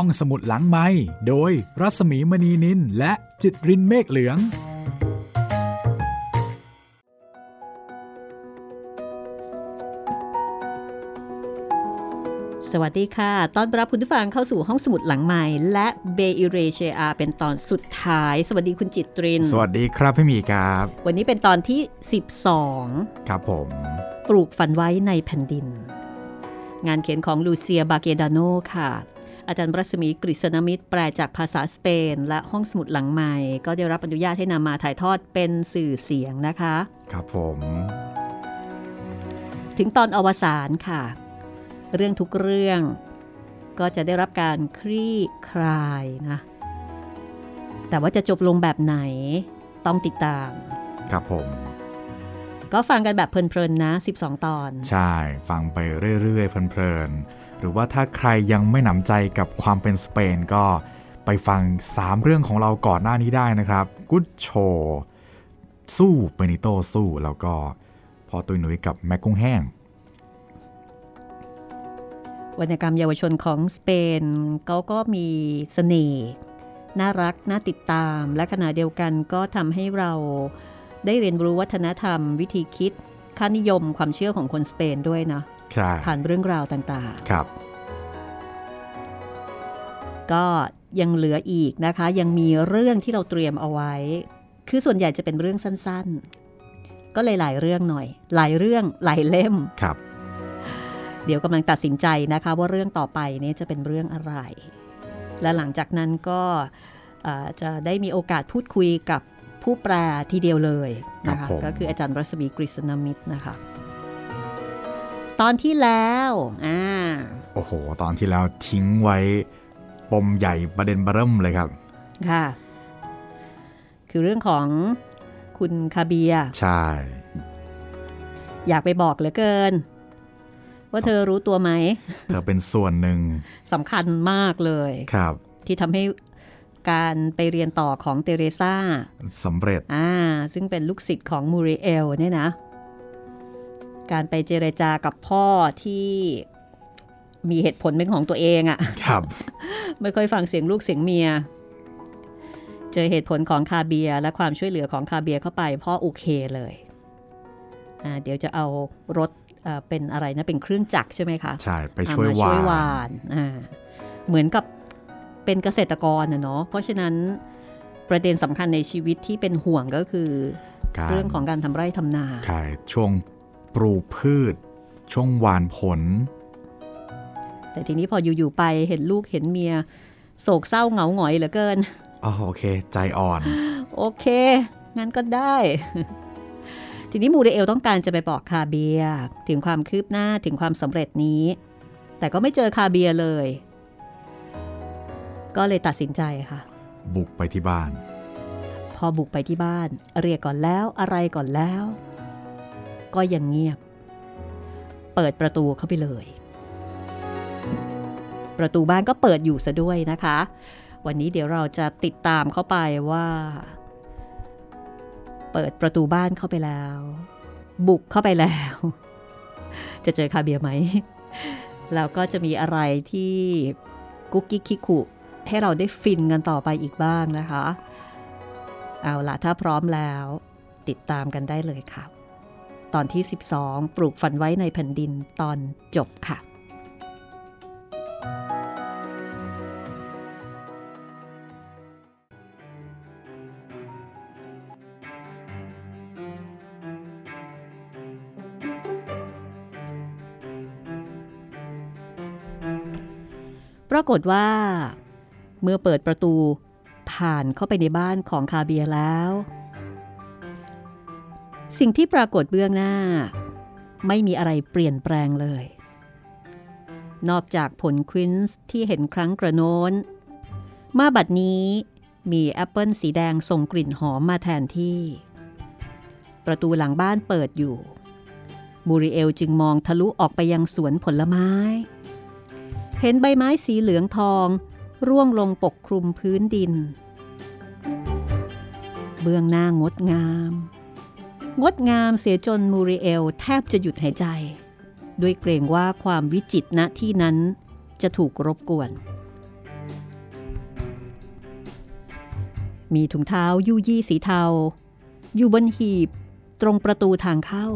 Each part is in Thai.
ห้องสมุดหลังไม้โดยรัสมีมณีนินและจิตรินเมฆเหลือง สวัสดีค่ะ ตอนรับคุณผู้ฟังเข้าสู่ห้องสมุดหลังใหม่ และเบอิเรเชอาเป็นตอนสุดท้าย สวัสดีคุณจิตริน สวัสดีครับพี่หมีครับ วันนี้เป็นตอนที่ 12 ครับผม ปลูกฝันไว้ในแผ่นดิน งานเขียนของลูเซียบาเกดาโนค่ะ อาจารย์รัศมีกฤษณมิตรแปลจากภาษาสเปน และห้องสมุดหลังใหม่ ก็ได้รับอนุญาตให้นำมาถ่ายทอดเป็นสื่อเสียงนะคะ ครับผม ถึงตอนอวสานค่ะ เรื่องทุกเรื่อง ก็จะได้รับการคลี่คลายนะ แต่ว่าจะจบลงแบบไหนต้องติดตาม ครับผมก็ฟังกันแบบเพลินๆนะ 12 ตอน ใช่ ฟังไปเรื่อยๆเพลินๆ หรือว่าถ้าใครยังไม่หนำใจกับความเป็นสเปนก็ไปฟัง 3 เรื่องของเราก่อนหน้านี้ได้นะครับกุ๊ดโชสู้เปนิโตสู้แล้วก็พอตุยหนุยกับแมกกุ้งแห้งวรรณกรรมเยาวชนของสเปนเขาก็มีเสน่ห์น่ารัก น่าติดตาม และขณะเดียวกันก็ทำให้เราได้เรียนรู้วัฒนธรรม วิธีคิด ค่านิยมความเชื่อของคนสเปนด้วยนะ ผ่านเรื่องราวต่างครับๆก็ยังเหลืออีกนะคะ ยังมีเรื่องที่เราเตรียมเอาไว้ คือส่วนใหญ่จะเป็นเรื่องสั้นๆ ก็เลยหลายเรื่องหน่อย หลายเรื่องหลายเล่มครับ เดี๋ยวกำลังตัดสินใจนะคะ ว่าเรื่องต่อไปนี้จะเป็นเรื่องอะไร และหลังจากนั้นก็เอ่อจะได้มีโอกาสพูดคุยกับผู้แปลทีเดียวเลยนะครัคะบผมก็คืออาจารย์รัศมีกฤษณมิตรนะคะ ตอนที่แล้วอ่าโอ้โห ตอนที่แล้วทิ้งไว้ปมใหญ่ประเด็นเบอเริ่มเลยครับ ค่ะ คือเรื่องของคุณคาเบีย ใช่ อยากไปบอกเหลือเกิน ว่าเธอรู้ตัวไหม เธอเป็นส่วนหนึ่งสำคัญมากเลยครับ ที่ทำให้การไปเรียนต่อของเตเรซาสำเร็จอ่าซึ่งเป็นลูกศิษย์ของมูริเอลเนี่ยนะ การไปเจรจากับพ่อที่มีเหตุผลเป็นของตัวเองอะ่ะครับ ไม่ค่อยฟังเสียงลูกเสียงเมีย เจอเหตุผลของคาเบียและความช่วยเหลือของคาเบียเข้าไป พ่อโอเคเลยอ่าเดี๋ยวจะเอารถเอ่อเป็นอะไรนะ เป็นเครื่องจักรใช่ไหมคะ ใช่ ไปเอาช่วยมาหวาช่วยหนวานอ่าเหมือนกับเป็นเกษตรกรนะเนาะเพราะฉะนั้นประเด็นสำคัญในชีวิตที่เป็นห่วงก็คือการเรื่องของการทำไร่ทำนาใช่ช่วง ปลูกพืช ช่วงหวานผล แต่ทีนี้พออยู่ ๆ ไปเห็นลูกเห็นเมีย โศกเศร้าเหงาหงอยเหลือเกินอ๋อโอเค ใจอ่อน โอเค งั้นก็ได้ ทีนี้มูเรเอลต้องการจะไปบอกคาเบีย ถึงความคืบหน้าถึงความสำเร็จนี้ แต่ก็ไม่เจอคาเบียเลย ก็เลยตัดสินใจค่ะ บุกไปที่บ้าน พอบุกไปที่บ้าน เรียกก่อนแล้วอะไรก่อนแล้ว ก็ยังเงียบ เปิดประตูเข้าไปเลย ประตูบ้านก็เปิดอยู่ซะด้วยนะคะ วันนี้เดี๋ยวเราจะติดตามเข้าไปว่า เปิดประตูบ้านเข้าไปแล้ว บุกเข้าไปแล้ว จะเจอคาเบียไหมแล้วก็จะมีอะไรที่กุ๊กกิ๊กคิคุให้เราได้ฟินกันต่อไปอีกบ้างนะคะ เอาล่ะถ้าพร้อมแล้ว ติดตามกันได้เลยค่ะ ตอนที่ 12 ปลูกฝันไว้ในแผ่นดินตอนจบค่ะ ปรากฏว่า เมื่อเปิดประตูผ่านเข้าไปในบ้านของคาเบียแล้ว สิ่งที่ปรากฏเบื้องหน้า ไม่มีอะไรเปลี่ยนแปลงเลย นอกจากผล quince ที่เห็นครั้งกระโน้น มาบัดนี้มีแอปเปิลสีแดงส่งกลิ่นหอมมาแทนที่ ประตูหลังบ้านเปิดอยู่ มูริเอลจึงมองทะลุออกไปยังสวนผลไม้ เห็นใบไม้สีเหลืองทอง ร่วงลงปกคลุมพื้นดิน เบื้องหน้างดงาม งดงามเสียจนมูริเอลแทบจะหยุดหายใจ ด้วยเกรงว่าความวิจิตรณที่นั้นจะถูกรบกวน มีถุงเท้ายู่ยี่สีเทา อยู่บนหีบตรงประตูทางเข้า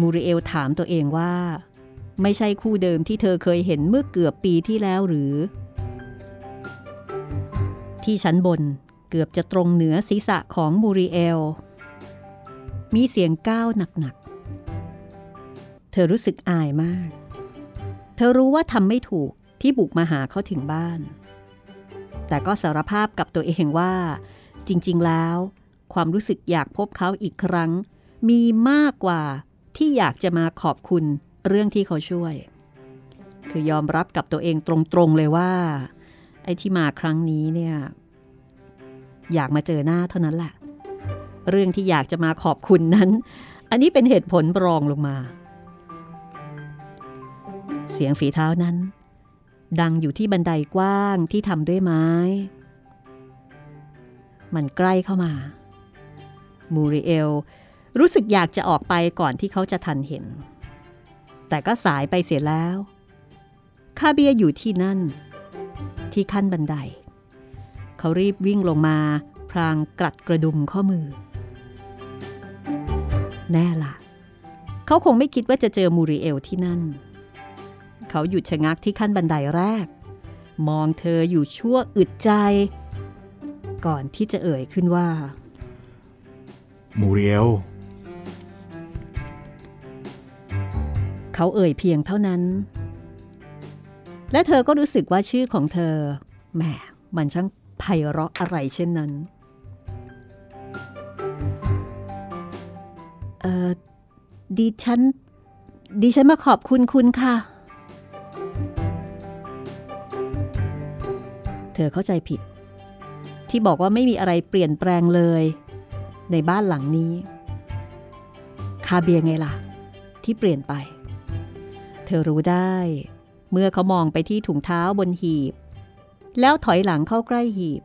มูริเอลถามตัวเองว่า ไม่ใช่คู่เดิมที่เธอเคยเห็นเมื่อเกือบปีที่แล้วหรือ ที่ชั้นบนเกือบจะตรงเหนือศีรษะของมูริเอล มีเสียงก้าวหนักๆ เธอรู้สึกอายมาก เธอรู้ว่าทำไม่ถูกที่บุกมาหาเขาถึงบ้าน แต่ก็สารภาพกับตัวเองว่า จริงๆแล้ว ความรู้สึกอยากพบเขาอีกครั้ง มีมากกว่าที่อยากจะมาขอบคุณเรื่องที่เขาช่วย คือยอมรับกับตัวเองตรงๆเลยว่า ไอ้ที่มาครั้งนี้เนี่ย อยากมาเจอหน้าเท่านั้นแหละ เรื่องที่อยากจะมาขอบคุณนั้น อันนี้เป็นเหตุผลรองลงมา เสียงฝีเท้านั้น ดังอยู่ที่บันไดกว้างที่ทำด้วยไม้ มันใกล้เข้ามา มูริเอลรู้สึกอยากจะออกไปก่อนที่เขาจะทันเห็น แต่ก็สายไปเสียแล้ว คาเบียอยู่ที่นั่น ที่ขั้นบันได เขารีบวิ่งลงมา พรางกรัดกระดุมข้อมือ แน่ละ่ะเขาคงไม่คิดว่าจะเจอมูริเอลที่นั่น เขาหยุดชะงักที่ขั้นบันไดแรก มองเธออยู่ชั่วอึดใจ ก่อนที่จะเอ่ยขึ้นว่า มูริเอลเขาเอ่ยเพียงเท่านั้น และเธอก็รู้สึกว่าชื่อของเธอแหมมันช่างไพเราะอะไรเช่นนั้น ดิฉันดิฉันมาขอบคุณคุณค่ะ เธอเข้าใจผิด ที่บอกว่าไม่มีอะไรเปลี่ยนแปลงเลย ในบ้านหลังนี้ คาเบียไงล่ะ ที่เปลี่ยนไป เธอรู้ได้ เมื่อเขามองไปที่ถุงเท้าบนหีบ แล้วถอยหลังเข้าใกล้หีบ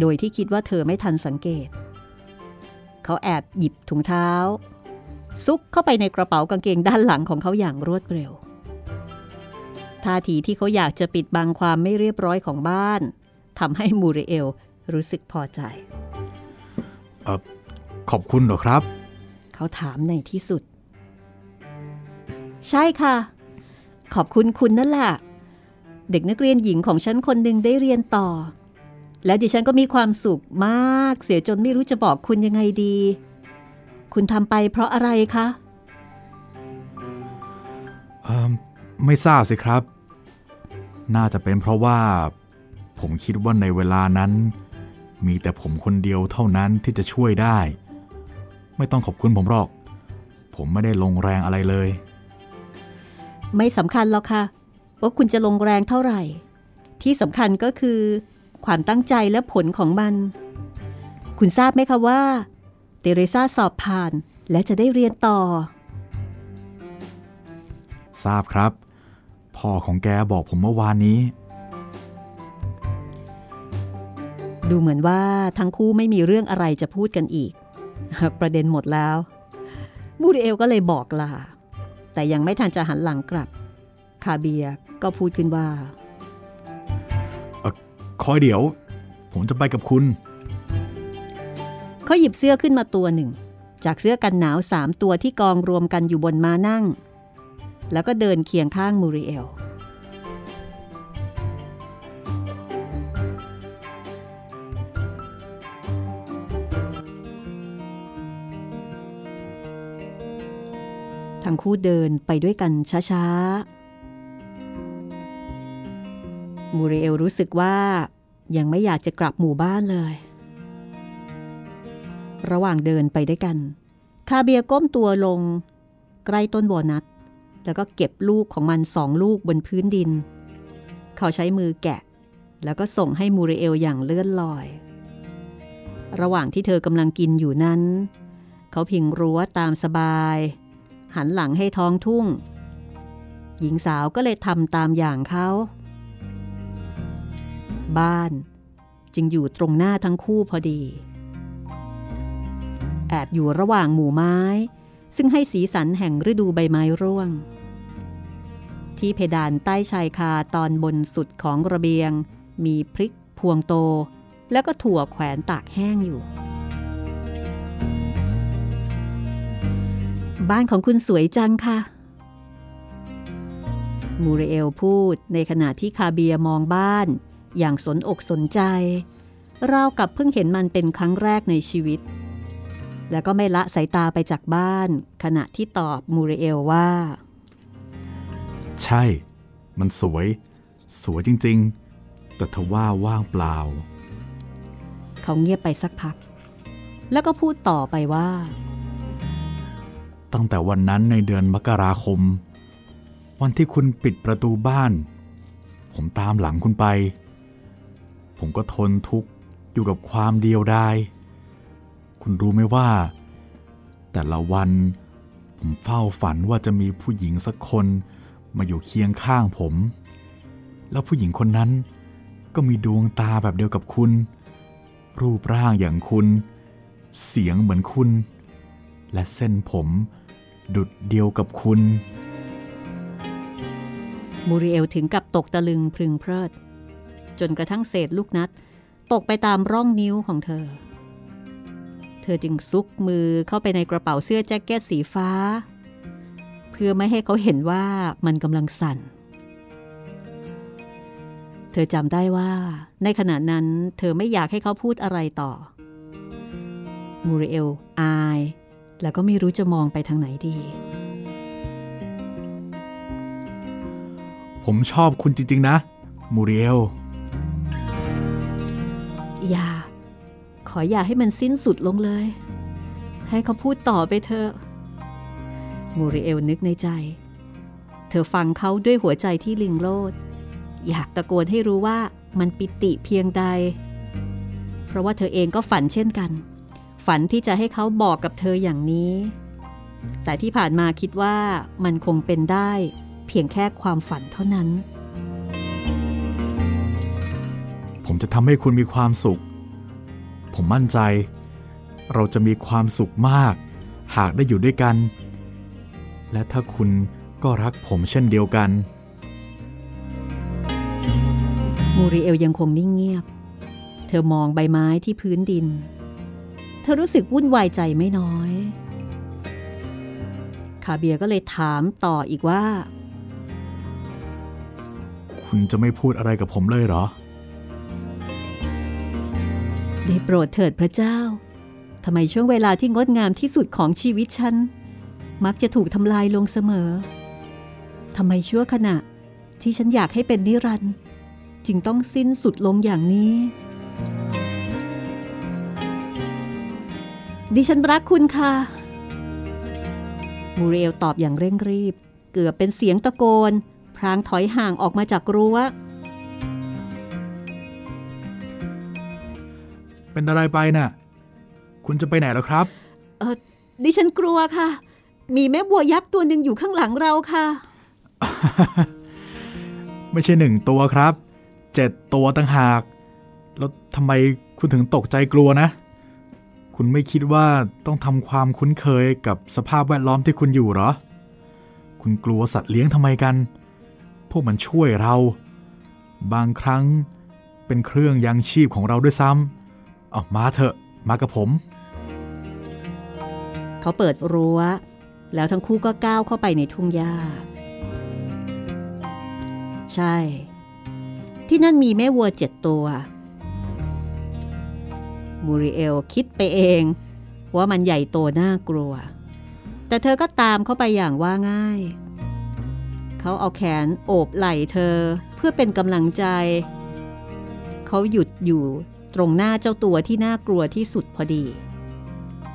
โดยที่คิดว่าเธอไม่ทันสังเกต เขาแอบหยิบถุงเท้า ซุกเข้าไปในกระเป๋ากางเกงด้านหลังของเขาอย่างรวดเร็ว ท่าทีที่เขาอยากจะปิดบังความไม่เรียบร้อยของบ้านทำให้มูริเอลรู้สึกพอใจเออขอบคุณเหรอครับ เขาถามในที่สุด ใช่ค่ะ ขอบคุณคุณนั่นแหละเด็กนักเรียนหญิงของฉันคนหนึ่งได้เรียนต่อ และดิฉันก็มีความสุขมาก เสียจนไม่รู้จะบอกคุณยังไงดี คุณทำไปเพราะอะไรคะเออไม่ทราบสิครับ น่าจะเป็นเพราะว่า ผมคิดว่าในเวลานั้น มีแต่ผมคนเดียวเท่านั้นที่จะช่วยได้ ไม่ต้องขอบคุณผมหรอก ผมไม่ได้ลงแรงอะไรเลย ไม่สำคัญหรอกค่ะ ว่าคุณจะลงแรงเท่าไหร่ ที่สำคัญก็คือ ความตั้งใจและผลของมัน คุณทราบไหมคะว่า เตเรซาสอบผ่านและจะได้เรียนต่อ ทราบครับ พ่อของแกบอกผมเมื่อวานนี้ ดูเหมือนว่าทั้งคู่ไม่มีเรื่องอะไรจะพูดกันอีก ประเด็นหมดแล้วมูริเอลก็เลยบอกลา แต่ยังไม่ทันจะหันหลังกลับ คาเบียก็พูดขึ้นว่าคอยเดี๋ยว ผมจะไปกับคุณ เขาหยิบเสื้อขึ้นมาตัวหนึ่ง จากเสื้อกันหนาวสามตัวที่กองรวมกันอยู่บนมานั่ง แล้วก็เดินเคียงข้างมูริเอลทั้งคู่เดินไปด้วยกันช้าๆ มูริเอลรู้สึกว่ายังไม่อยากจะกลับหมู่บ้านเลย ระหว่างเดินไปด้วยกัน คาเบียก้มตัวลง ใกล้ต้นวอนัทแล้วก็เก็บลูกของมันสองลูกบนพื้นดิน เขาใช้มือแกะ แล้วก็ส่งให้มูริเอลอย่างเลื่อนลอย ระหว่างที่เธอกำลังกินอยู่นั้น เขาพิงรั้วตามสบาย หันหลังให้ท้องทุ่ง หญิงสาวก็เลยทำตามอย่างเขาบ้านจึงอยู่ตรงหน้าทั้งคู่พอดี อบอยู่ระหว่างหมู่ไม้ ซึ่งให้สีสันแห่งฤดูใบไม้ร่วง ที่เพดานใต้ชายคาตอนบนสุดของระเบียง มีพริกพวงโต แล้วก็ถั่วแขวนตากแห้งอยู่ บ้านของคุณสวยจังค่ะมูเรเอลพูดในขณะที่คาเบียมองบ้าน อย่างสนอกสนใจ ราวกับเพิ่งเห็นมันเป็นครั้งแรกในชีวิต แล้วก็ไม่ละสายตาไปจากบ้าน ขณะที่ตอบมูเรเอลว่า ใช่ มันสวย สวยจริง ๆ แต่ทว่าว่างเปล่า เขาเงียบไปสักพัก แล้วก็พูดต่อไปว่า ตั้งแต่วันนั้นในเดือนมกราคม วันที่คุณปิดประตูบ้าน ผมตามหลังคุณไป ผมก็ทนทุกข์อยู่กับความเดียวดาย คุณรู้ไหมว่า แต่ละวันผมเฝ้าฝันว่าจะมีผู้หญิงสักคนมาอยู่เคียงข้างผม แล้วผู้หญิงคนนั้นก็มีดวงตาแบบเดียวกับคุณ รูปร่างอย่างคุณ เสียงเหมือนคุณ และเส้นผมดุดเดียวกับคุณ มูริเอลถึงกับตกตะลึงพึงเพริด จนกระทั่งเศษลูกนัด ตกไปตามร่องนิ้วของเธอ เธอจึงซุกมือเข้าไปในกระเป๋าเสื้อแจ็คเก็ตสีฟ้า เพื่อไม่ให้เขาเห็นว่ามันกำลังสั่น เธอจำได้ว่า ในขณะนั้นเธอไม่อยากให้เขาพูดอะไรต่อ มูริเอลอาย แล้วก็ไม่รู้จะมองไปทางไหนดี ผมชอบคุณจริง ๆ นะ มูเรียลอย่า ขออย่าให้มันสิ้นสุดลงเลย ให้เขาพูดต่อไปเถอะมูริเอลนึกในใจ เธอฟังเขาด้วยหัวใจที่ลิงโลด อยากตะโกนให้รู้ว่ามันปิติเพียงใด เพราะว่าเธอเองก็ฝันเช่นกัน ฝันที่จะให้เขาบอกกับเธออย่างนี้ แต่ที่ผ่านมาคิดว่ามันคงเป็นได้เพียงแค่ความฝันเท่านั้น ผมจะทำให้คุณมีความสุข ผมมั่นใจ เราจะมีความสุขมาก หากได้อยู่ด้วยกัน และถ้าคุณก็รักผมเช่นเดียวกัน มูริเอลยังคงนิ่งเงียบ เธอมองใบไม้ที่พื้นดิน เธอรู้สึกวุ่นวายใจไม่น้อย คาเบียก็เลยถามต่ออีกว่า คุณจะไม่พูดอะไรกับผมเลยเหรอ ได้โปรดเถิดพระเจ้า ทำไมช่วงเวลาที่งดงามที่สุดของชีวิตฉัน มักจะถูกทำลายลงเสมอ ทำไมชั่วขณะที่ฉันอยากให้เป็นนิรันดร์จึงต้องสิ้นสุดลงอย่างนี้ ดิฉันรักคุณค่ะ มูเรลตอบอย่างเร่งรีบ เกือบเป็นเสียงตะโกน พรางถอยห่างออกมาจากรั้ว เป็นอะไรไปน่ะ คุณจะไปไหนแล้วครับ เออดิฉันกลัวค่ะ มีแม่บัวยักษ์ตัวหนึ่งอยู่ข้างหลังเราค่ะ ไม่ใช่หนึ่งตัวครับ เจ็ดตัวตั้งหาก แล้วทำไมคุณถึงตกใจกลัวนะ คุณไม่คิดว่าต้องทำความคุ้นเคยกับสภาพแวดล้อมที่คุณอยู่เหรอ คุณกลัวสัตว์เลี้ยงทำไมกัน พวกมันช่วยเรา บางครั้งเป็นเครื่องยังชีพของเราด้วยซ้ำ เอามาเถอะมากับผม เขาเปิดรั้ว แล้วทั้งคู่ก็ก้าวเข้าไปในทุ่งหญ้า ใช่ ที่นั่นมีแม่วัวเจ็ดตัวมูริเอลคิดไปเอง ว่ามันใหญ่โตน่ากลัว แต่เธอก็ตามเข้าไปอย่างว่าง่าย เขาเอาแขนโอบไหล่เธอเพื่อเป็นกำลังใจ เขาหยุดอยู่ ตรงหน้าเจ้าตัวที่น่ากลัวที่สุดพอดี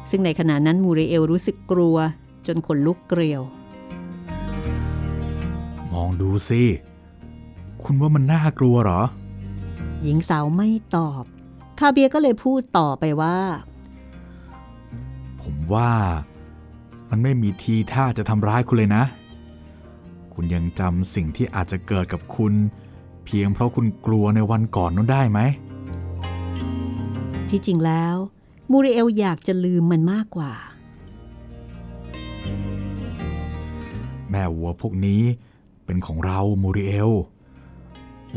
ซึ่งในขณะนั้นมูเรเอลรู้สึกกลัวจนขนลุกเกลียว มองดูสิ คุณว่ามันน่ากลัวเหรอ หญิงสาวไม่ตอบ คาเบียก็เลยพูดต่อไปว่า ผมว่ามันไม่มีทีท่าจะทำร้ายคุณเลยนะ คุณยังจำสิ่งที่อาจจะเกิดกับคุณ เพียงเพราะคุณกลัวในวันก่อนนั้นได้ไหม ที่จริงแล้ว มูริเอลอยากจะลืมมันมากกว่า แม่วัวพวกนี้เป็นของเรามูริเอล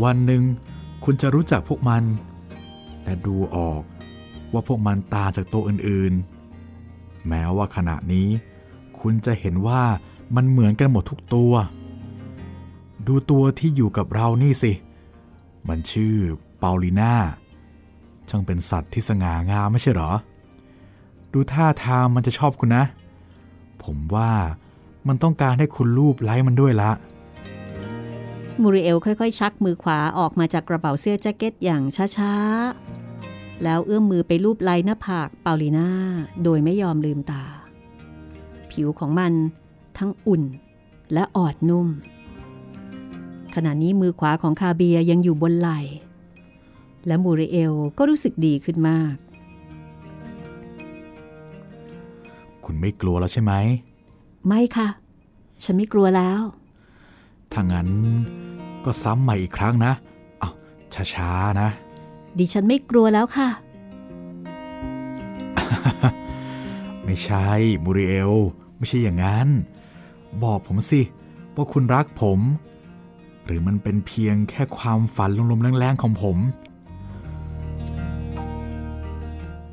วันหนึ่งคุณจะรู้จักพวกมันแต่ดูออกว่าพวกมันตาจากตัวอื่นๆ แม้ว่าขณะนี้ คุณจะเห็นว่ามันเหมือนกันหมดทุกตัว ดูตัวที่อยู่กับเรานี่สิ มันชื่อเปาลิน่า ช่างเป็นสัตว์ที่สง่างามไม่ใช่หรอ ดูท่าทางมันจะชอบคุณนะ ผมว่ามันต้องการให้คุณรูปไล้มันด้วยละ มูริเอลค่อยๆ ชักมือขวาออกมาจากกระเป๋าเสื้อแจ็คเก็ตอย่างช้าๆ แล้วเอื้อมมือไปลูบไล้หน้าผากเปาลีน่าโดยไม่ยอมลืมตา ผิวของมันทั้งอุ่นและอ่อนนุ่ม ขณะนี้มือขวาของคาเบียยังอยู่บนไหล่ และมูริเอลก็รู้สึกดีขึ้นมาก คุณไม่กลัวแล้วใช่ไหม ไม่ค่ะ ฉันไม่กลัวแล้ว ถ้างั้นก็ซ้ำใหม่อีกครั้งนะ เอาช้าๆนะ ดิฉันไม่กลัวแล้วค่ะ ไม่ใช่มูริเอล ไม่ใช่อย่างนั้น บอกผมสิ ว่าคุณรักผม หรือมันเป็นเพียงแค่ความฝันลมๆแรงๆของผม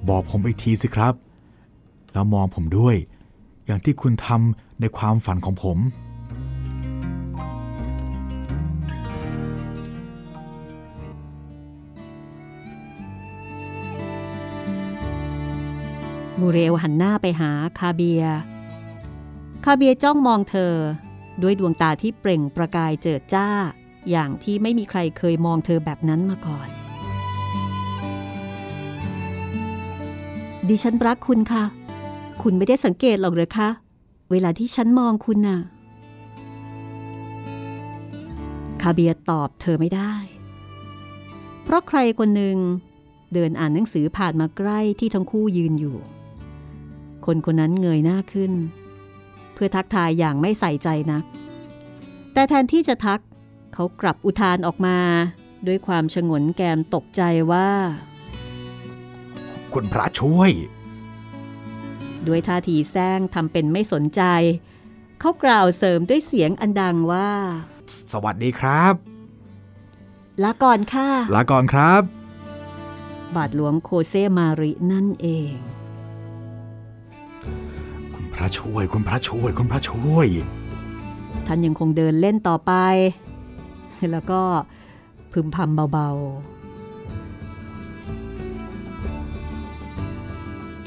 บอกผมอีกทีสิครับ แล้วมองผมด้วย อย่างที่คุณทำในความฝันของผม มูเรลหันหน้าไปหาคาเบีย คาเบียจ้องมองเธอ ด้วยดวงตาที่เปล่งประกายเจิดจ้า อย่างที่ไม่มีใครเคยมองเธอแบบนั้นมาก่อน ดิฉันรักคุณค่ะ คุณไม่ได้สังเกตหรอกเหรอคะ เวลาที่ฉันมองคุณน่ะ คาเบียตอบเธอไม่ได้ เพราะใครคนหนึ่งเดินอ่านหนังสือผ่านมาใกล้ที่ทั้งคู่ยืนอยู่ คนคนนั้นเงยหน้าขึ้น เพื่อทักทายอย่างไม่ใส่ใจนัก แต่แทนที่จะทักเขากลับอุทานออกมา ด้วยความชงนแกมตกใจว่า คุณพระช่วย ด้วยท่าทีแซงทำเป็นไม่สนใจ เขากล่าวเสริมด้วยเสียงอันดังว่า สวัสดีครับลาก่อนค่ะ ลาก่อนครับ บาทหลวงโคเซมารินั่นเอง คุณพระช่วย คุณพระช่วย คุณพระช่วย ท่านยังคงเดินเล่นต่อไป แล้วก็พึมพำเบาๆ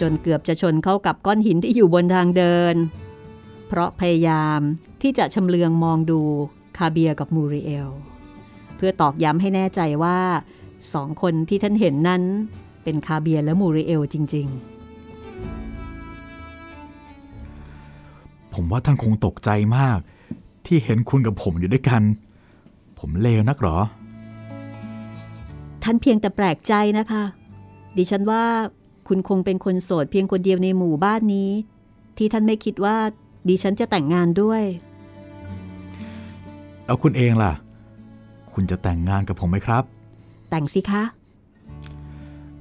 จนเกือบจะชนเข้ากับก้อนหินที่อยู่บนทางเดิน เพราะพยายามที่จะชำเลืองมองดูคาเบียกับมูริเอล เพื่อตอกย้ำให้แน่ใจว่าสองคนที่ท่านเห็นนั้นเป็นคาเบียและมูริเอลจริงผมว่าท่านคงตกใจมาก ที่เห็นคุณกับผมอยู่ด้วยกัน ผมเลวนักเหรอๆท่านเพียงแต่แปลกใจนะคะ ดิฉันว่า คุณคงเป็นคนโสดเพียงคนเดียวในหมู่บ้านนี้ ที่ท่านไม่คิดว่าดิฉันจะแต่งงานด้วยแล้วคุณเองล่ะ คุณจะแต่งงานกับผมไหมครับ แต่งสิคะ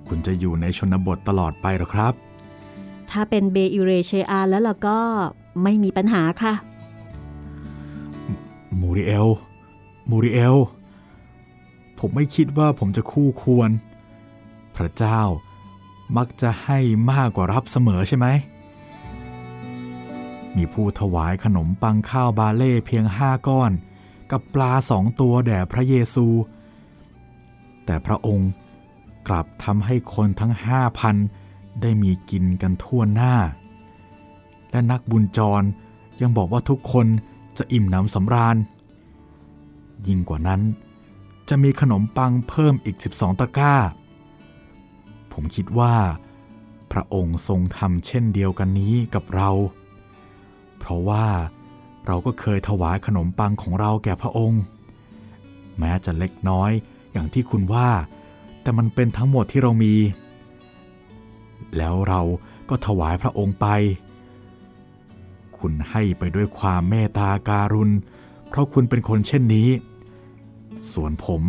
คุณจะอยู่ในชนบทตลอดไปหรอครับ ถ้าเป็นเบอิเรเชอาแล้วล่ะก็ไม่มีปัญหาค่ะ มูริเอล มูริเอล ผมไม่คิดว่าผมจะคู่ควร พระเจ้า มักจะให้มากกว่ารับเสมอใช่ไหม มีผู้ถวายขนมปังข้าวบาเล่เพียงห้าก้อน กับปลาสองตัวแด่พระเยซู แต่พระองค์กลับทำให้คนทั้งห้าพันได้มีกินกันทั่วหน้า และนักบุญจรยังบอกว่าทุกคนจะอิ่มหนำสำราญ ยิ่งกว่านั้น จะมีขนมปังเพิ่มอีก 12 ตะกร้า ผมคิดว่า พระองค์ทรงทำเช่นเดียวกันนี้กับเรา เพราะว่าเราก็เคยถวายขนมปังของเราแก่พระองค์ แม้จะเล็กน้อยอย่างที่คุณว่า แต่มันเป็นทั้งหมดที่เรามี แล้วเราก็ถวายพระองค์ไป คุณให้ไปด้วยความเมตตาการุณ เพราะคุณเป็นคนเช่นนี้ ส่วนผม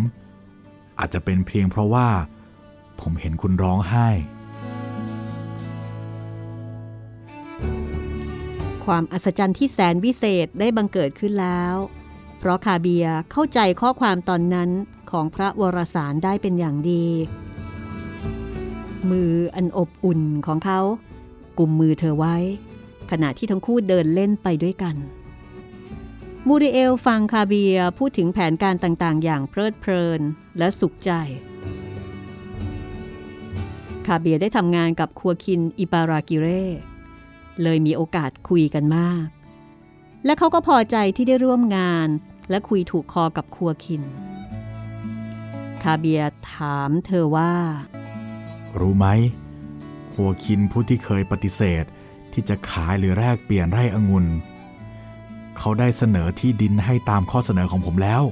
อาจจะเป็นเพียงเพราะว่า ผมเห็นคุณร้องไห้ ความอัศจรรย์ที่แสนวิเศษได้บังเกิดขึ้นแล้ว เพราะคาเบียเข้าใจข้อความตอนนั้นของพระวรสารได้เป็นอย่างดี มืออันอบอุ่นของเขากุมมือเธอไว้ ขณะที่ทั้งคู่เดินเล่นไปด้วยกัน มูริเอลฟังคาเบียพูดถึงแผนการต่างๆ อย่างเพลิดเพลินและสุขใจาเบียได้ทำงานกับคัวคินอิปารากิเร่เลยมีโอกาสคุยกันมาก และเขาก็พอใจที่ได้ร่วมงาน และคุยถูกคอกับคัวคิน คาเบียถามเธอว่า รู้ไหมคัวคินผู้ที่เคยปฏิเสธที่จะขายหรือแลกเปลี่ยนไร่องุ่นเขาได้เสนอที่ดินให้ตามข้อเสนอของผมแล้ว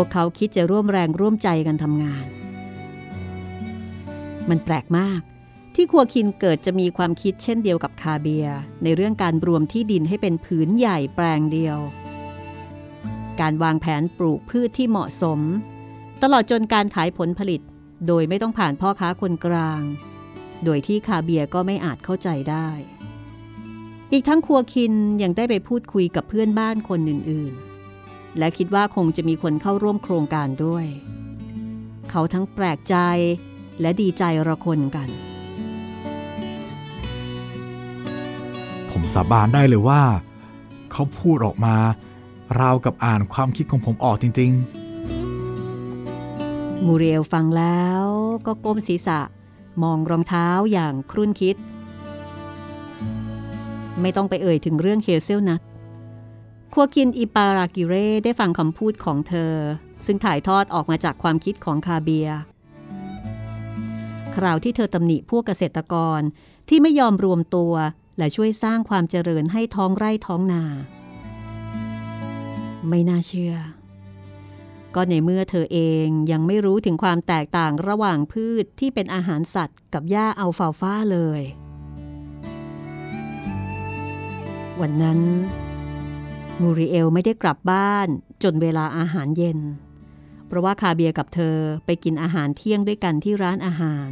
วกเขาคิดจะร่วมแรงร่วมใจกันทำงาน มันแปลกมากที่ครัวคินเกิดจะมีความคิดเช่นเดียวกับคาเบีย ในเรื่องการรวมที่ดินให้เป็นผืนใหญ่แปลงเดียว การวางแผนปลูกพืชที่เหมาะสม ตลอดจนการขายผลผลิต โดยไม่ต้องผ่านพ่อค้าคนกลาง โดยที่คาเบียก็ไม่อาจเข้าใจได้ อีกทั้งครัวคินยังได้ไปพูดคุยกับเพื่อนบ้านคนอื่นๆ และคิดว่าคงจะมีคนเข้าร่วมโครงการด้วย เขาทั้งแปลกใจและดีใจระคนกัน ผมสาบานได้เลยว่า เขาพูดออกมาราวกับอ่านความคิดของผมออกจริง ๆ มูเรียลฟังแล้วก็ก้มศีรษะมองรองเท้าอย่างครุ่นคิด ไม่ต้องไปเอ่ยถึงเรื่องเฮเซลนัท คัวกินอิปารากิเร่ได้ฟังคำพูดของเธอ ซึ่งถ่ายทอดออกมาจากความคิดของคาเบีย คราวที่เธอตำหนิพวกเกษตรกรที่ไม่ยอมรวมตัวและช่วยสร้างความเจริญให้ท้องไร่ท้องนา ไม่น่าเชื่อ ก็ในเมื่อเธอเองยังไม่รู้ถึงความแตกต่างระหว่างพืชที่เป็นอาหารสัตว์กับหญ้าอัลฟาฟ้าเลย วันนั้น มูริเอลไม่ได้กลับบ้านจนเวลาอาหารเย็น เพราะว่าคาเบียกับเธอไปกินอาหารเที่ยงด้วยกันที่ร้านอาหาร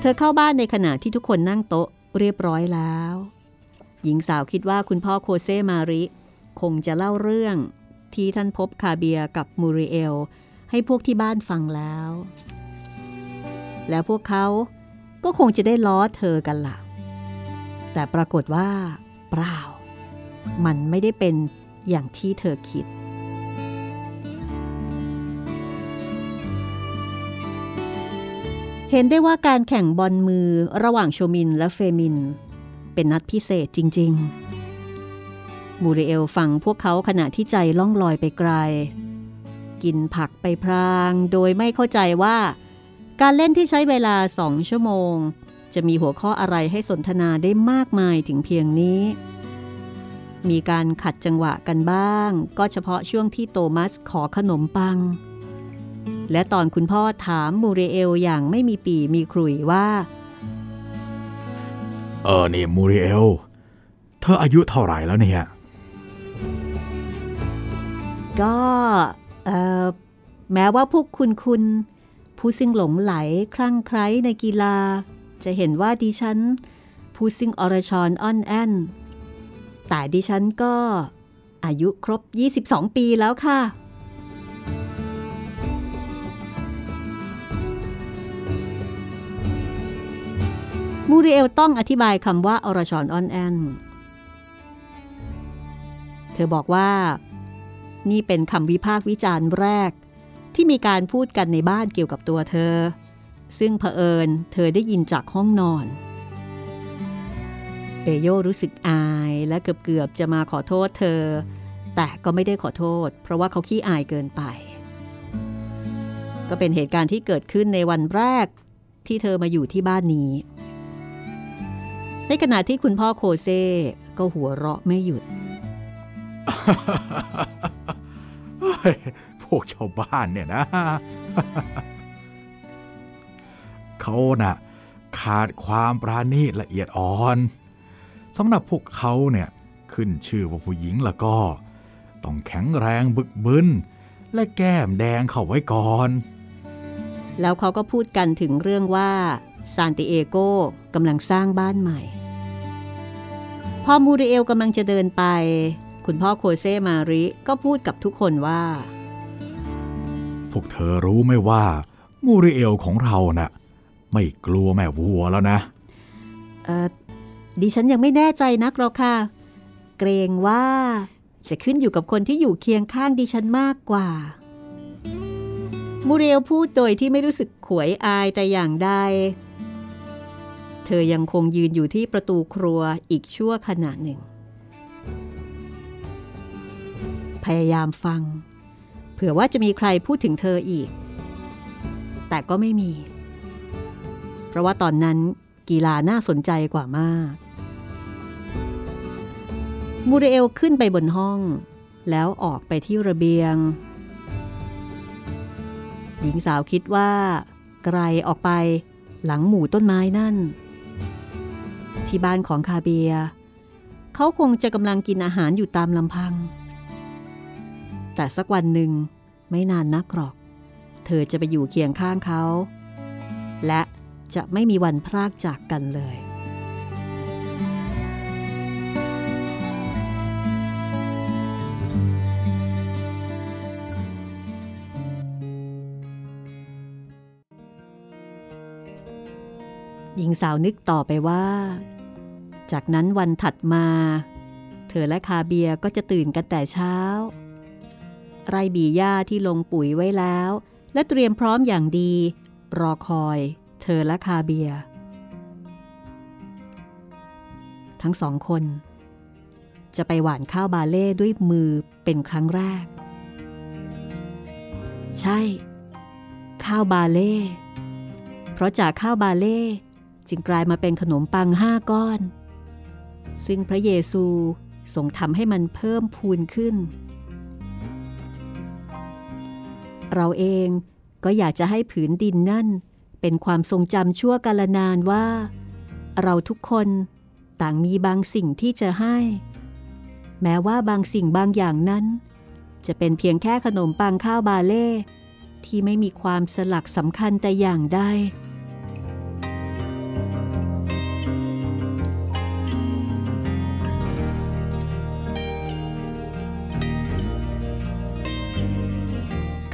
เธอเข้าบ้านในขณะที่ทุกคนนั่งโต๊ะเรียบร้อยแล้ว หญิงสาวคิดว่าคุณพ่อโคเซมาริ คงจะเล่าเรื่องที่ท่านพบคาเบียกับมูริเอล ให้พวกที่บ้านฟังแล้ว แล้วพวกเขาก็คงจะได้ล้อเธอกันละ่ะ แต่ปรากฏว่า เปล่า มันไม่ได้เป็นอย่างที่เธอคิด เห็นได้ว่าการแข่งบอลมือระหว่างโชมินและเฟมิน เป็นนัดพิเศษจริง ๆ มูริเอลฟังพวกเขาขณะที่ใจล่องลอยไปไกล กินผักไปพราง โดยไม่เข้าใจว่า การเล่นที่ใช้เวลาสองชั่วโมง จะมีหัวข้ออะไรให้สนทนาได้มากมายถึงเพียงนี้ มีการขัดจังหวะกันบ้าง ก็เฉพาะช่วงที่โตมัสขอขนมปัง และตอนคุณพ่อถามมูเรเอลอย่างไม่มีปีมีครุยว่า เออนี่มูริเอล เธออายุเท่าไหร่แล้วเนี่ย ก็เออแม้ว่าพวกคุณคุณผู้ซึ่งหลงไหลคลั่งไคล้ในกีฬา จะเห็นว่าดิฉันผู้ซึ่งอรชรอ่อนแอน แต่ดิฉันก็อายุครบ 22 ปีแล้วค่ะ มูริเอลต้องอธิบายคำว่าอรชรอ่อนแอน เธอบอกว่า นี่เป็นคำวิพากษ์วิจารณ์แรกที่มีการพูดกันในบ้านเกี่ยวกับตัวเธอ ซึ่งเผอิญเธอได้ยินจากห้องนอนเปโยรู้สึกอายและเกือบๆจะมาขอโทษเธอ แต่ก็ไม่ได้ขอโทษ เพราะว่าเขาขี้อายเกินไป ก็เป็นเหตุการณ์ที่เกิดขึ้นในวันแรกที่เธอมาอยู่ที่บ้านนี้ ในขณะที่คุณพ่อโคเซ่ก็หัวเราะไม่หยุด พวกชาวบ้านเนี่ยนะ เขาน่ะขาดความปราณีตละเอียดอ่อนสำหรับพวกเขาเนี่ยขึ้นชื่อว่าผู้หญิงแล้วก็ ต้องแข็งแรงบึกบึนและแก้มแดงเข้าไว้ก่อน แล้วเขาก็พูดกันถึงเรื่องว่าซานติเอโกกำลังสร้างบ้านใหม่ พอมูริเอลกำลังจะเดินไป คุณพ่อโคเซมาริก็พูดกับทุกคนว่า พวกเธอรู้ไหมว่า มูริเอลของเรานะ่ะ ไม่กลัวแม่วัวแล้วนะ เออดิฉันยังไม่แน่ใจนักหรอกค่ะ เกรงว่าจะขึ้นอยู่กับคนที่อยู่เคียงข้างดิฉันมากกว่า มูเรลพูดโดยที่ไม่รู้สึกขวยอายแต่อย่างใด เธอยังคงยืนอยู่ที่ประตูครัวอีกชั่วขณะหนึ่ง พยายามฟัง เผื่อว่าจะมีใครพูดถึงเธออีก แต่ก็ไม่มี ราะว่าตอนนั้นกีฬาน่าสนใจกว่ามาก มูเรเอลขึ้นไปบนห้อง แล้วออกไปที่ระเบียง หญิงสาวคิดว่าไกลออกไปหลังหมู่ต้นไม้นั่น ที่บ้านของคาเบีย เขาคงจะกำลังกินอาหารอยู่ตามลำพัง แต่สักวันหนึ่งไม่นานนักหรอก เธอจะไปอยู่เคียงข้างเขา และ จะไม่มีวันพรากจากกันเลย หญิงสาวนึกต่อไปว่า จากนั้นวันถัดมา เธอและคาเบียก็จะตื่นกันแต่เช้า ไรบีหญ้าที่ลงปุ๋ยไว้แล้ว และเตรียมพร้อมอย่างดีรอคอย เธอและคาเบีย ทั้งสองคน จะไปหว่านข้าวบาเล่ด้วยมือเป็นครั้งแรก ใช่ ข้าวบาเล่ เพราะจากข้าวบาเล่จึงกลายมาเป็นขนมปังห้าก้อน ซึ่งพระเยซูทรงทำให้มันเพิ่มพูนขึ้น เราเองก็อยากจะให้ผืนดินนั่น เป็นความทรงจำชั่วกาลนานว่า เราทุกคนต่างมีบางสิ่งที่จะให้ แม้ว่าบางสิ่งบางอย่างนั้น จะเป็นเพียงแค่ขนมปังข้าวบาเล่ที่ไม่มีความสลักสำคัญแต่อย่างใด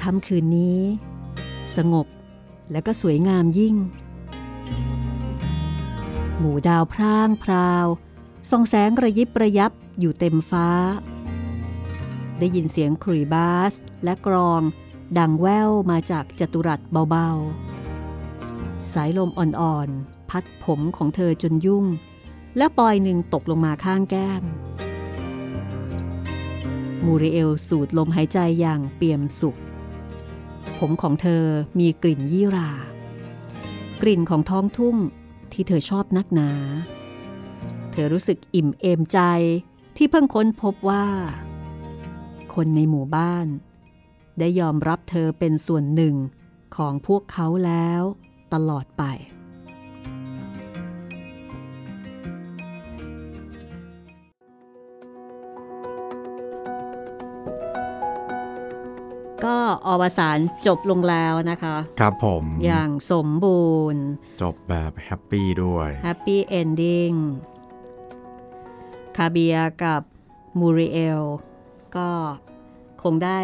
ค่ำคืนนี้ สงบ และก็สวยงามยิ่ง หมู่ดาวพร่างพราวส่องแสงระยิบระยับอยู่เต็มฟ้า ได้ยินเสียงครุยบาสและกรอง ดังแว่วมาจากจัตุรัสเบาๆ สายลมอ่อนๆ พัดผมของเธอจนยุ่ง และปลอยหนึ่งตกลงมาข้างแก้ม มูริเอลสูดลมหายใจอย่างเปี่ยมสุข ผมของเธอมีกลิ่นยี่รา กลิ่นของท้องทุ่งที่เธอชอบนักหนา เธอรู้สึกอิ่มเอมใจที่เพิ่งค้นพบว่า คนในหมู่บ้าน ได้ยอมรับเธอเป็นส่วนหนึ่งของพวกเขาแล้วตลอดไป ก็อวสานจบลงแล้วนะคะ ครับผม อย่างสมบูรณ์ จบแบบ happy ด้วย happy ending คาเบียกับมูริเอลก็คงได้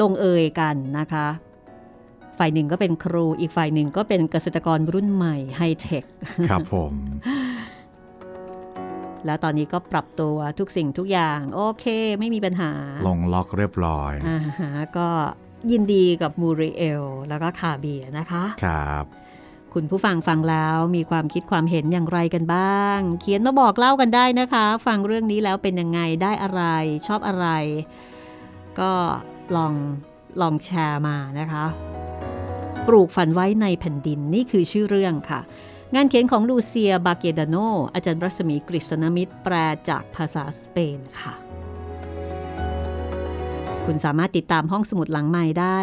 ลงเอยกันนะคะ ฝ่ายหนึ่งก็เป็นครูอีกฝ่ายหนึ่งก็เป็นเกษตรกรรุ่นใหม่ไฮเทค ครับผม แล้วตอนนี้ก็ปรับตัวทุกสิ่งทุกอย่างโอเคไม่มีปัญหา ลงล็อกเรียบร้อยอ่าฮะก็ยินดีกับมูริเอลแล้วก็คาเบียนะคะ ครับ คุณผู้ฟังฟังแล้วมีความคิดความเห็นอย่างไรกันบ้าง เขียนมาบอกเล่ากันได้นะคะ ฟังเรื่องนี้แล้วเป็นยังไงได้อะไร ชอบอะไร ก็ลองลองแชร์มานะคะ ปลูกฝันไว้ในแผ่นดินนี่คือชื่อเรื่องค่ะ งานเขียนของลูเซียบาเกดาโน อาจารย์รัศมีกฤษณมิตรแปลจากภาษาสเปนค่ะ คุณสามารถติดตามห้องสมุดหลังใหม่ได้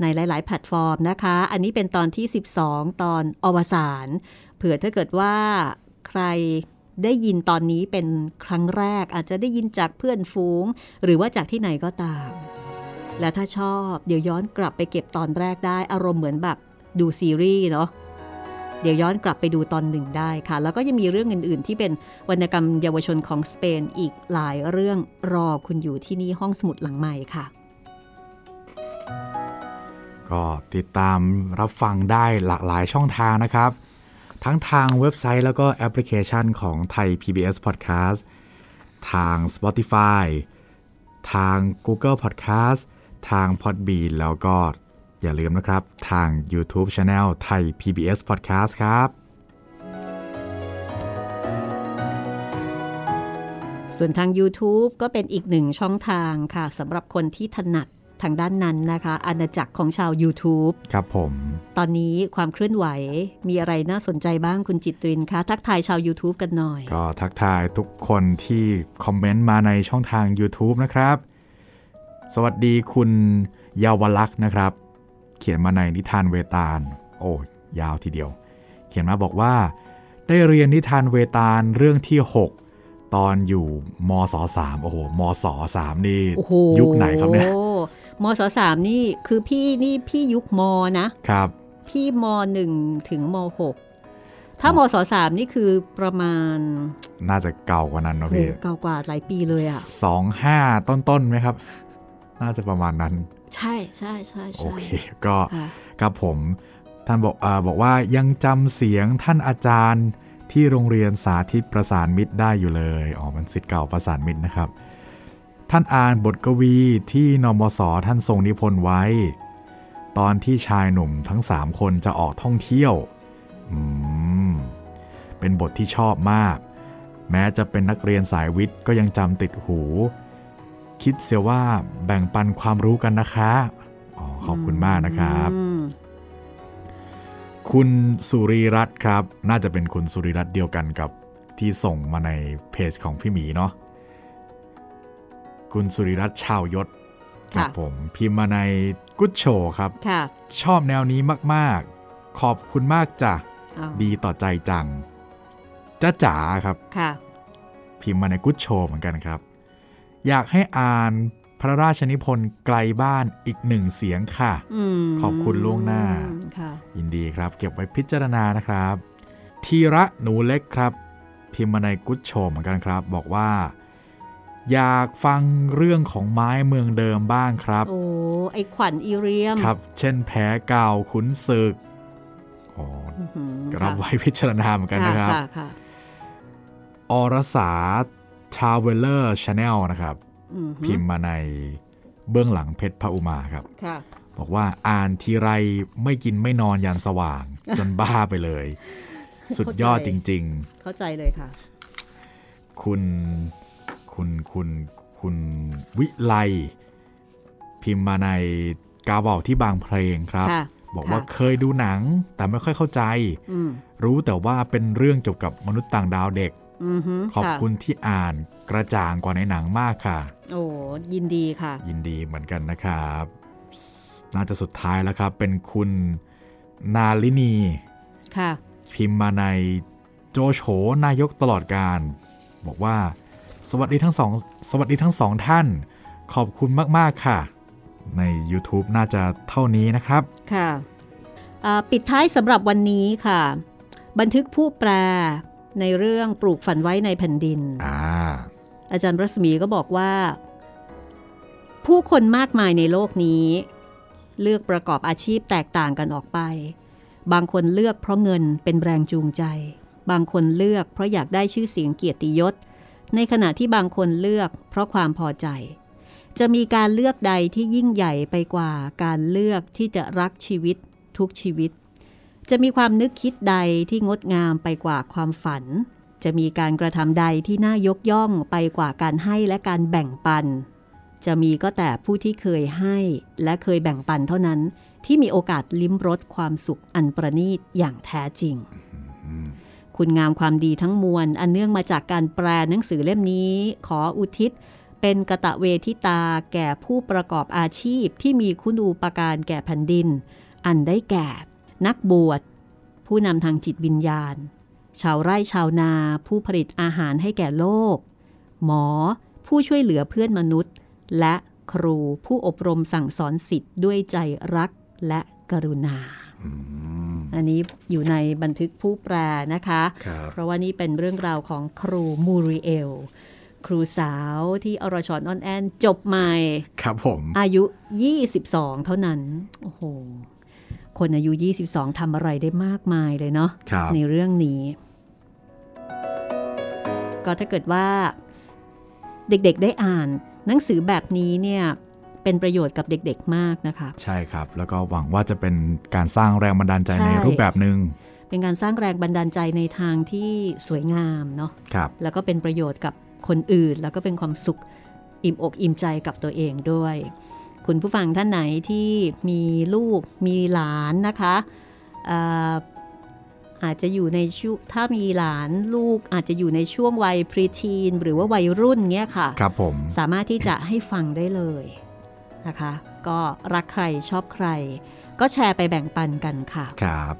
ในหลาย ๆ แพลตฟอร์มนะคะ อันนี้เป็นตอนที่ 12 ตอนอวสานเผื่อถ้าเกิดว่าใครได้ยินตอนนี้เป็นครั้งแรก อาจจะได้ยินจากเพื่อนฟูง หรือว่าจากที่ไหนก็ตาม และถ้าชอบเดี๋ยวย้อนกลับไปเก็บตอนแรกได้อารมณ์เหมือนแบบดูซีรีส์เนาะ เดี๋ยวย้อนกลับไปดูตอนหนึ่งได้ค่ะ แล้วก็ยังมีเรื่องอื่น ๆ ที่เป็นวรรณกรรมเยาวชนของสเปนอีกหลายเรื่องรอคุณอยู่ที่นี่ห้องสมุดหลังใหม่ค่ะ ก็ติดตามรับฟังได้หลากหลายช่องทางนะครับ ทั้งทางเว็บไซต์แล้วก็แอปพลิเคชันของไทย PBS Podcast ทาง Spotify ทาง Google Podcast ทาง Podbean แล้วก็ อย่าลืมนะครับ ทาง YouTube Channel ไทย PBS Podcast ครับ ส่วนทาง YouTube ก็เป็นอีกหนึ่งช่องทางค่ะสำหรับคนที่ถนัดทางด้านนั้นนะคะ อาณาจักรของชาว YouTube ครับผม ตอนนี้ความเคลื่อนไหวมีอะไรน่าสนใจบ้างคุณจิตรินคะทักทายชาว YouTube กันหน่อย ก็ทักทายทุกคนที่คอมเมนต์มาในช่องทาง YouTube นะครับ สวัสดีคุณเยาวลักษณ์นะครับ เขียนมาในนิทานเวตาล โอ้ยาวทีเดียว เขียนมาบอกว่า ได้เรียนนิทานเวตาลเรื่องที่ 6 ตอนอยู่มศสามโอ้โหมศสามนี่โอ้โหยุคไหนครับเนี่ยมศสามนี่คือพี่นี่พี่ยุคมนะครับ พี่มหนึ่งถึงมหกถ้ามศสามนี่คือประมาณ น่าจะเก่ากว่านั้นเนอะโหพี่เก่ากว่าหลายปีเลยอะสองห้าต้นๆไหมครับ น่าจะประมาณนั้น ใช่ใช่ใช่โอใช่เคก็ค่ะครับผมท่านบอกเออบอกว่ายังจำเสียงท่านอาจารย์ที่โรงเรียนสาธิตประสานมิตรได้อยู่เลยอ๋อมันสิทธิ์เก่าประสานมิตรนะครับ ท่านอ่านบทกวีที่นมสท่านทรงนิพนธ์ไว้ ตอนที่ชายหนุ่มทั้งสามคนจะออกท่องเที่ยวอืมเป็นบทที่ชอบมาก แม้จะเป็นนักเรียนสายวิทย์ก็ยังจำติดหู คิดเสียว่าแบ่งปันความรู้กันนะคะอ๋อขอบคุณมากนะครับอืมคุณสุริรัตน์ครับ น่าจะเป็นคุณสุริรัตน์เดียวกันกับที่ส่งมาในเพจของพี่หมีเนาะคุณสุริรัตน์ชาวยศครัค่ะบผมพิมพ์มาในกุ๊ดโชครับค่ะชอบแนวนี้มากๆ ขอบคุณมากจ้ะอ้าวดีต่อใจจังจ้าจ๋าครับค่ะพิมพ์มาในกุ๊ดโชเหมือนกันครับ อยากให้อ่านพระราชนิพนธ์ไกลบ้านอีกหนึ่งเสียงค่ะอืมขอบคุณล่วงหน้าค่ะยินดีครับ เก็บไว้พิจารณานะครับ ทีระหนูเล็กครับ พิมพ์มาในกุ๊ดโชว์เหมือนกันครับ บอกว่า อยากฟังเรื่องของไม้เมืองเดิมบ้างครับ โอ้ไอขวัญอีเรียม ครับ เช่นแผลเก่าขุนศึกโอ้อื้อหือรับค่ะไว้พิจารณาเหมือนกันนะครับค่ะค่ะอรสา Traveler Channel นะครับอือหือพิมพ์มาในเบื้องหลังเพชรพระอุมาครับค่ะบอกว่าอ่านทีไรไม่กินไม่นอนยันสว่าง จนบ้าไปเลย สุดยอดจริงเข้าใจเลยค่ะๆคุณคุณคุณคุณวิไลพิมพ์มาในกาบอกที่บางเพลงครับค่ะบอกว่าค่ะเคยดูหนังแต่ไม่ค่อยเข้าใจอืมรู้แต่ว่าเป็นเรื่องเกี่ยวกับมนุษย์ต่างดาวเด็กอือหือ ขอบะคุณที่อ่านกระจ่างกว่าในหนังมากค่ะ โอ้ยินดีค่ะ ยินดีเหมือนกันนะครับ น่าจะสุดท้ายแล้วครับ เป็นคุณนาลินีค่ะ พิมพ์มาในโจโฉนายกตลอดการ บอกว่า สวัสดีทั้งสองสวัสดีทั้งสองท่าน ขอบคุณมาก ๆ ค่ะ ใน YouTube น่าจะเท่านี้นะครับ ค่ะอ่าปิดท้ายสำหรับวันนี้ค่ะ บันทึกผู้แปล ในเรื่องปลูกฝันไว้ในแผ่นดินอ่าอาจารย์รัศมีก็บอกว่า ผู้คนมากมายในโลกนี้ เลือกประกอบอาชีพแตกต่างกันออกไป บางคนเลือกเพราะเงินเป็นแรงจูงใจ บางคนเลือกเพราะอยากได้ชื่อเสียงเกียรติยศ ในขณะที่บางคนเลือกเพราะความพอใจ จะมีการเลือกใดที่ยิ่งใหญ่ไปกว่าการเลือกที่จะรักชีวิตทุกชีวิต จะมีความนึกคิดใดที่งดงามไปกว่าความฝัน จะมีการกระทำใดที่น่ายกย่องไปกว่าการให้และการแบ่งปัน จะมีก็แต่ผู้ที่เคยให้และเคยแบ่งปันเท่านั้น ที่มีโอกาสลิ้มรสความสุขอันประณีตอย่างแท้จริง คุณงามความดีทั้งมวล อันเนื่องมาจากการแปลหนังสือเล่มนี้ ขออุทิศ เป็นกะตะเวทิตาแก่ผู้ประกอบอาชีพที่มีคุณูปการแก่แผ่นดิน อันได้แก่ นักบวช ผู้นำทางจิตวิญญาณ ชาวไร่ชาวนาผู้ผลิตอาหารให้แก่โลก หมอผู้ช่วยเหลือเพื่อนมนุษย์ และครูผู้อบรมสั่งสอนสิทธิ์ด้วยใจรักและกรุณา อันนี้อยู่ในบันทึกผู้แปลนะคะครับเพราะว่านี่เป็นเรื่องราวของครูมูริเอล ครูสาวที่อรชรออนแอนจบใหม่ ครับผม อายุ 22 เท่านั้น โอ้โห คนอายุ 22ทำอะไรได้มากมายเลยเนาะครับในเรื่องนี้ ก็ถ้าเกิดว่าเด็กๆได้อ่านหนังสือแบบนี้เนี่ยเป็นประโยชน์กับเด็กๆมากนะคะใช่ครับ แล้วก็หวังว่าจะเป็นการสร้างแรงบันดาลใจใช่ในรูปแบบหนึ่งเป็นการสร้างแรงบันดาลใจในทางที่สวยงามเนาะครับแล้วก็เป็นประโยชน์กับคนอื่น แล้วก็เป็นความสุขอิ่มอกอิ่มใจกับตัวเองด้วย คุณผู้ฟังท่านไหนที่มีลูกมีหลานนะคะเอ่ออาจจะอยู่ในช่วงถ้ามีหลานลูกอาจจะอยู่ในช่วงวัยพรีทีน หรือว่าวัยรุ่นเงี้ยค่ะครับผมสามารถที่จะให้ฟังได้เลยนะคะ ก็รักใครชอบใคร ก็แชร์ไปแบ่งปันกันค่ะครับ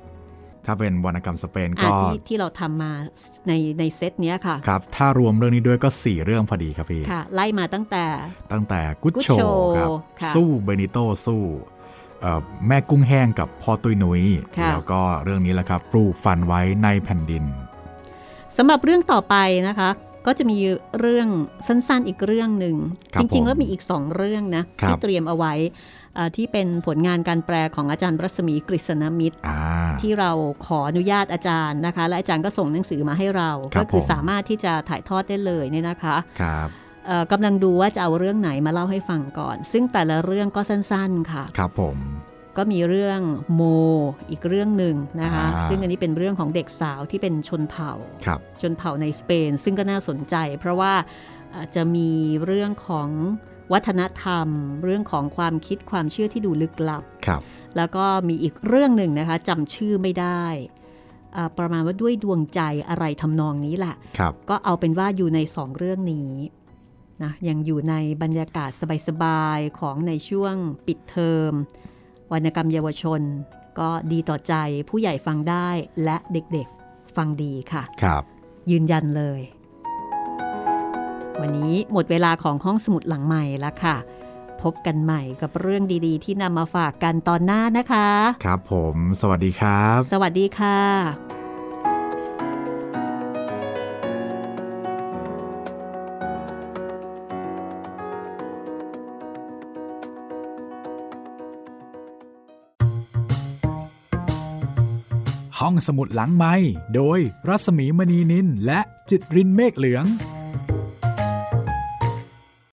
ถ้าเป็นวรรณกรรมสเปนอะก็ที่ที่เราทำมาในในเซตเนี้ยค่ะครับถ้ารวมเรื่องนี้ด้วยก็ 4 เรื่องพอดีครับพี่ค่ะไล่มาตั้งแต่ตั้งแต่กุ๊ด Good โช Show ครับค่ะสู้เบนิโตสู้เอ่อแม่กุ้งแห้งกับพ่อตุยนุย้ยค่ะแล้วก็เรื่องนี้แหละครับปลูกฝันไว้ในแผ่นดินสำหรับเรื่องต่อไปนะคะ ก็จะมีเรื่องสั้นๆอีกเรื่องหนึ่งครับจริงผมๆแล้วมีอีกสองเรื่องนะครับที่เตรียมเอาไว้อ่า ที่เป็นผลงานการแปลของอาจารย์รัศมีกฤษณมิตรอ่าที่เราขออนุญาตอาจารย์นะคะ และอาจารย์ก็ส่งหนังสือมาให้เราครัก็บคือผมสามารถที่จะถ่ายทอดได้เลยเนี่ยนะคะครับเอ่อกำลังดูว่าจะเอาเรื่องไหนมาเล่าให้ฟังก่อน ซึ่งแต่ละเรื่องก็สั้นๆค่ะ ครับผมก็มีเรื่องโมอีกเรื่องหนึ่งนะคะอ่าซึ่งอันนี้เป็นเรื่องของเด็กสาวที่เป็นชนเผ่าครับชนเผ่าในสเปน ซึ่งก็น่าสนใจ เพราะว่าอ่าจะมีเรื่องของ วัฒนธรรม เรื่องของความคิดความเชื่อที่ดูลึกลับครับ แล้วก็มีอีกเรื่องหนึ่งนะคะจำชื่อไม่ได้อ่าประมาณว่าด้วยดวงใจอะไรทำนองนี้แหละครับก็เอาเป็นว่าอยู่ในสองเรื่องนี้นะยังอยู่ในบรรยากาศสบายๆของในช่วงปิดเทอม วรรณกรรมเยาวชน ก็ดีต่อใจผู้ใหญ่ฟังได้และเด็กๆฟังดีค่ะครับยืนยันเลย วันนี้หมดเวลาของห้องสมุดหลังใหม่แล้วค่ะ พบกันใหม่กับเรื่องดีๆ ที่นำมาฝากกันตอนหน้านะคะ ครับผม สวัสดีครับ สวัสดีค่ะ ห้องสมุดหลังไม้โดยรัสมีมณีนินและจิตรินเมฆเหลือง